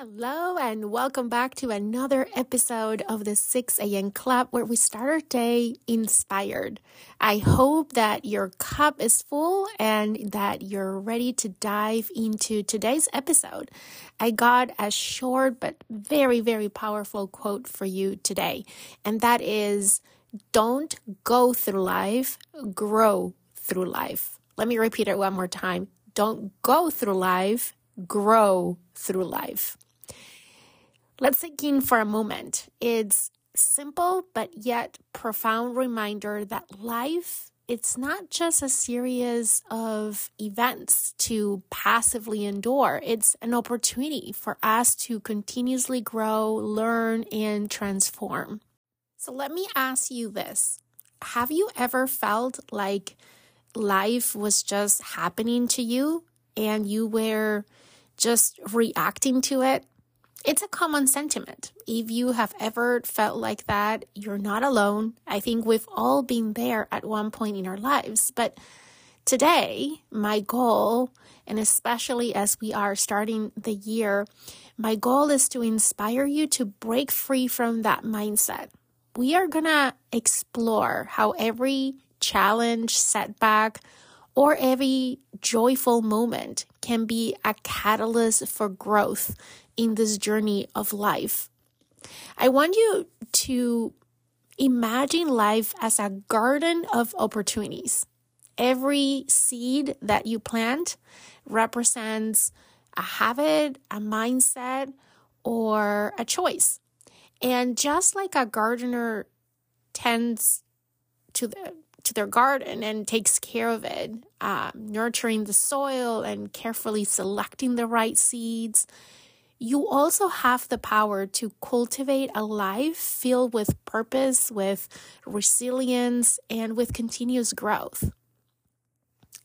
Hello, and welcome back to another episode of the 6 a.m. Club where we start our day inspired. I hope that your cup is full and that you're ready to dive into today's episode. I got a short but very, very powerful quote for you today, and that is Don't go through life, grow through life. Let me repeat it one more time. Don't go through life, grow through life. Let's think in for a moment. It's simple but yet profound reminder that life it's not just a series of events to passively endure. It's an opportunity for us to continuously grow, learn, and transform. So let me ask you this. Have you ever felt like life was just happening to you and you were just reacting to it? It's a common sentiment. If you have ever felt like that, you're not alone. I think we've all been there at one point in our lives. But today, my goal, and especially as we are starting the year, my goal is to inspire you to break free from that mindset. We are going to explore how every challenge, setback, or every joyful moment can be a catalyst for growth in this journey of life. I want you to imagine life as a garden of opportunities. Every seed that you plant represents a habit, a mindset, or a choice. And just like a gardener tends to the to their garden and takes care of it, um, nurturing the soil and carefully selecting the right seeds, you also have the power to cultivate a life filled with purpose, with resilience, and with continuous growth.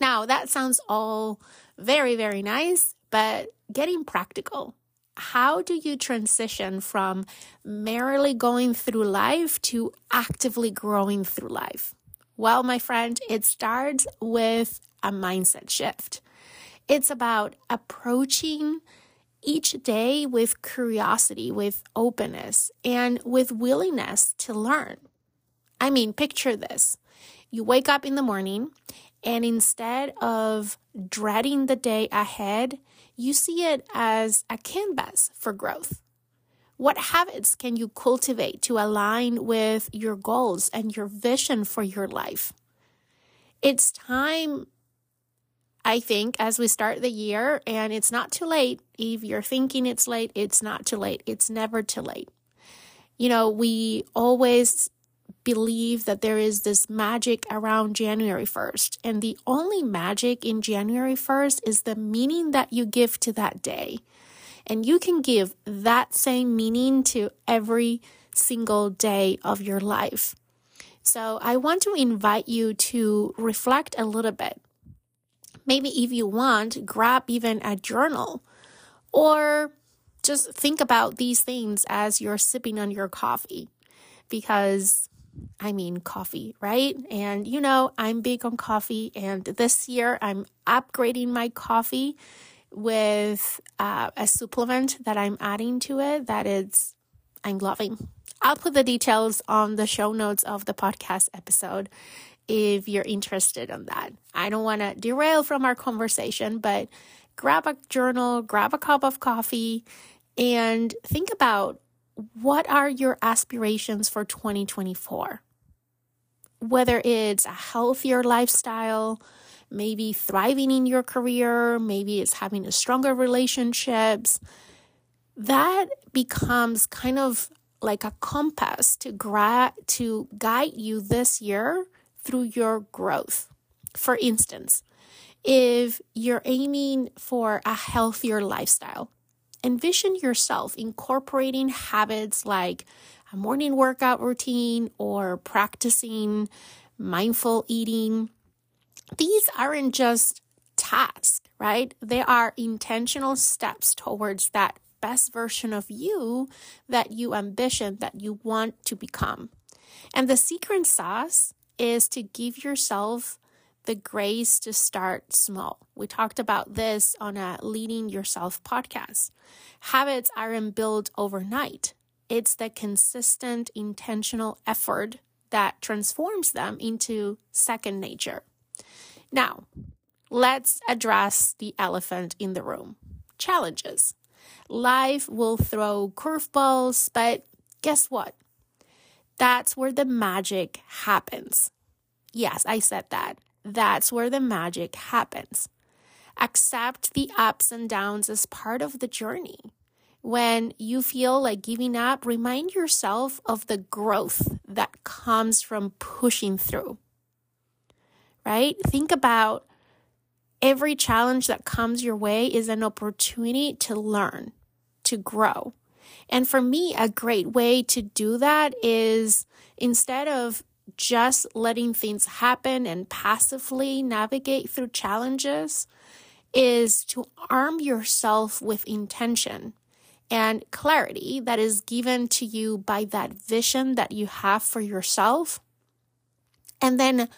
Now, that sounds all very, very nice, but getting practical. How do you transition from merely going through life to actively growing through life? Well, my friend, it starts with a mindset shift. It's about approaching each day with curiosity, with openness, and with willingness to learn. I mean, picture this. You wake up in the morning, and instead of dreading the day ahead, you see it as a canvas for growth. What habits can you cultivate to align with your goals and your vision for your life? It's time I think, as we start the year, and it's not too late. If you're thinking it's late, it's not too late. It's never too late. You know, we always believe that there is this magic around January 1st. And the only magic in January 1st is the meaning that you give to that day. And you can give that same meaning to every single day of your life. So I want to invite you to reflect a little bit Maybe if you want, grab even a journal or just think about these things as you're sipping on your coffee because I mean coffee, right? And you know, I'm big on coffee, and this year I'm upgrading my coffee with uh, a supplement that I'm adding to it that is I'm loving. I'll put the details on the show notes of the podcast episode if you're interested in that. I don't want to derail from our conversation, but grab a journal, grab a cup of coffee, and think about what are your aspirations for 2024? Whether it's a healthier lifestyle, maybe thriving in your career, maybe it's having a stronger relationships, that becomes kind of like a compass to gra- to guide you this year through your growth. For instance, if you're aiming for a healthier lifestyle, envision yourself incorporating habits like a morning workout routine or practicing mindful eating. These aren't just tasks, right? They are intentional steps towards that best version of you that you ambition, that you want to become. And the secret sauce is to give yourself the grace to start small. We talked about this on a Leading Yourself podcast. Habits aren't built overnight, it's the consistent, intentional effort that transforms them into second nature. Now, let's address the elephant in the room challenges. Life will throw curveballs, but guess what? That's where the magic happens. Yes, I said that. That's where the magic happens. Accept the ups and downs as part of the journey. When you feel like giving up, remind yourself of the growth that comes from pushing through. Right? Think about every challenge that comes your way is an opportunity to learn, to grow. And for me, a great way to do that is instead of just letting things happen and passively navigate through challenges, is to arm yourself with intention and clarity that is given to you by that vision that you have for yourself. And then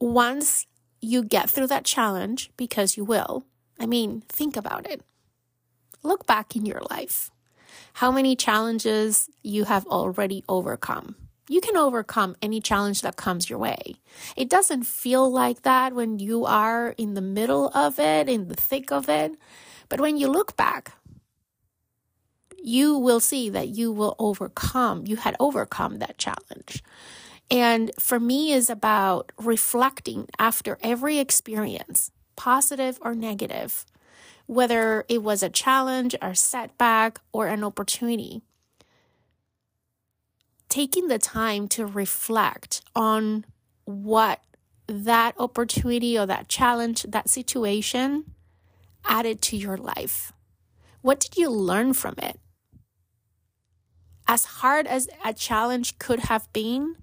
once you get through that challenge, because you will, I mean, think about it. Look back in your life. How many challenges you have already overcome? You can overcome any challenge that comes your way. It doesn't feel like that when you are in the middle of it, in the thick of it. But when you look back, you will see that you will overcome, you had overcome that challenge. And for me is about reflecting after every experience, positive or negative, whether it was a challenge or setback or an opportunity. Taking the time to reflect on what that opportunity or that challenge, that situation added to your life. What did you learn from it? As hard as a challenge could have been,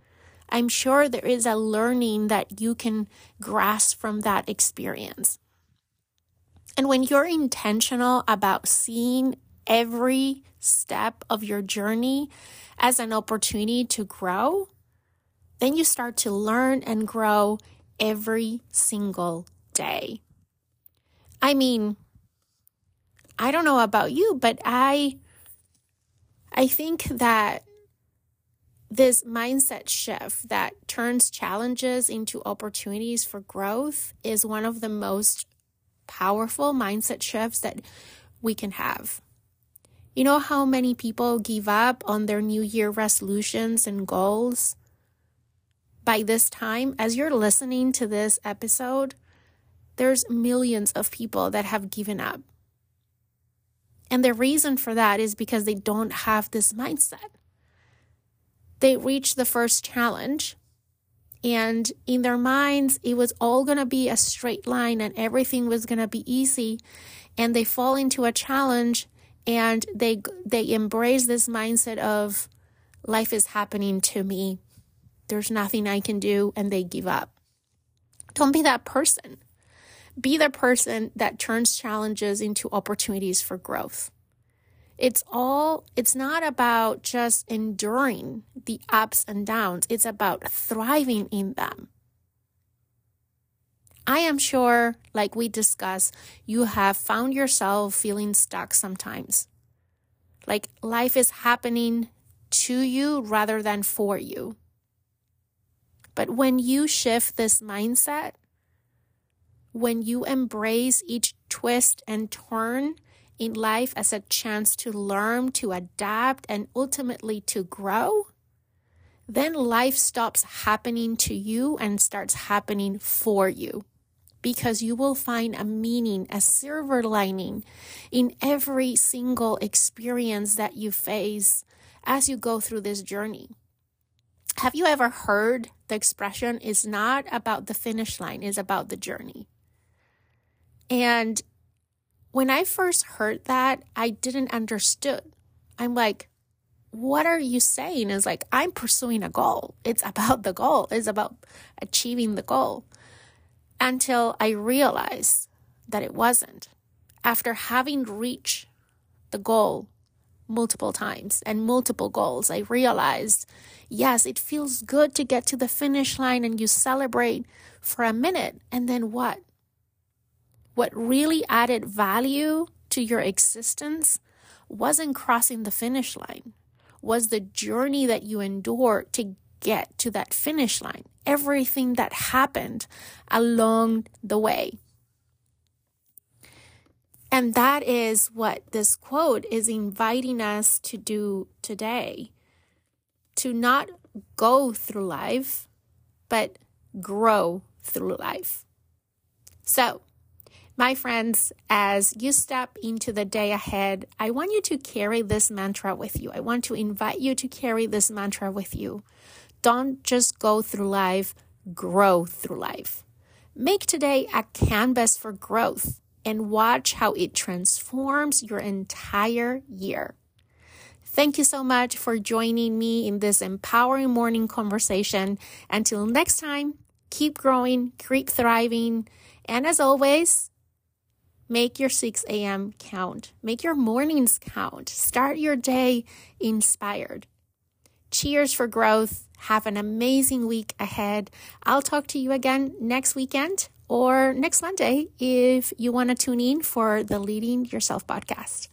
I'm sure there is a learning that you can grasp from that experience. And when you're intentional about seeing every step of your journey as an opportunity to grow, then you start to learn and grow every single day. I mean, I don't know about you, but I I think that this mindset shift that turns challenges into opportunities for growth is one of the most powerful mindset shifts that we can have. You know how many people give up on their New Year resolutions and goals? By this time, as you're listening to this episode, there's millions of people that have given up. And the reason for that is because they don't have this mindset. They reach the first challenge and in their minds, it was all going to be a straight line and everything was going to be easy. And they fall into a challenge and they, they embrace this mindset of life is happening to me. There's nothing I can do. And they give up. Don't be that person. Be the person that turns challenges into opportunities for growth. It's all, it's not about just enduring the ups and downs, it's about thriving in them. I am sure, like we discussed, you have found yourself feeling stuck sometimes. Like life is happening to you rather than for you. But when you shift this mindset, when you embrace each twist and turn in life as a chance to learn, to adapt, and ultimately to grow, then life stops happening to you and starts happening for you. Because you will find a meaning, a silver lining in every single experience that you face as you go through this journey. Have you ever heard the expression it's not about the finish line, it's about the journey? And when I first heard that, I didn't understood. I'm like, what are you saying? Is like, I'm pursuing a goal. It's about the goal. It's about achieving the goal. Until I realized that it wasn't. After having reached the goal, multiple times and multiple goals, I realized yes, it feels good to get to the finish line and you celebrate for a minute. And then what? What really added value to your existence wasn't crossing the finish line, was the journey that you endured to get to that finish line, everything that happened along the way. And that is what this quote is inviting us to do today to not go through life, but grow through life. So, my friends, as you step into the day ahead, I want you to carry this mantra with you. I want to invite you to carry this mantra with you. Don't just go through life, grow through life. Make today a canvas for growth and watch how it transforms your entire year. Thank you so much for joining me in this empowering morning conversation. Until next time, keep growing, keep thriving, and as always, make your 6 a.m. count. Make your mornings count. Start your day inspired. Cheers for growth. Have an amazing week ahead. I'll talk to you again next weekend or next Monday if you want to tune in for the Leading Yourself podcast.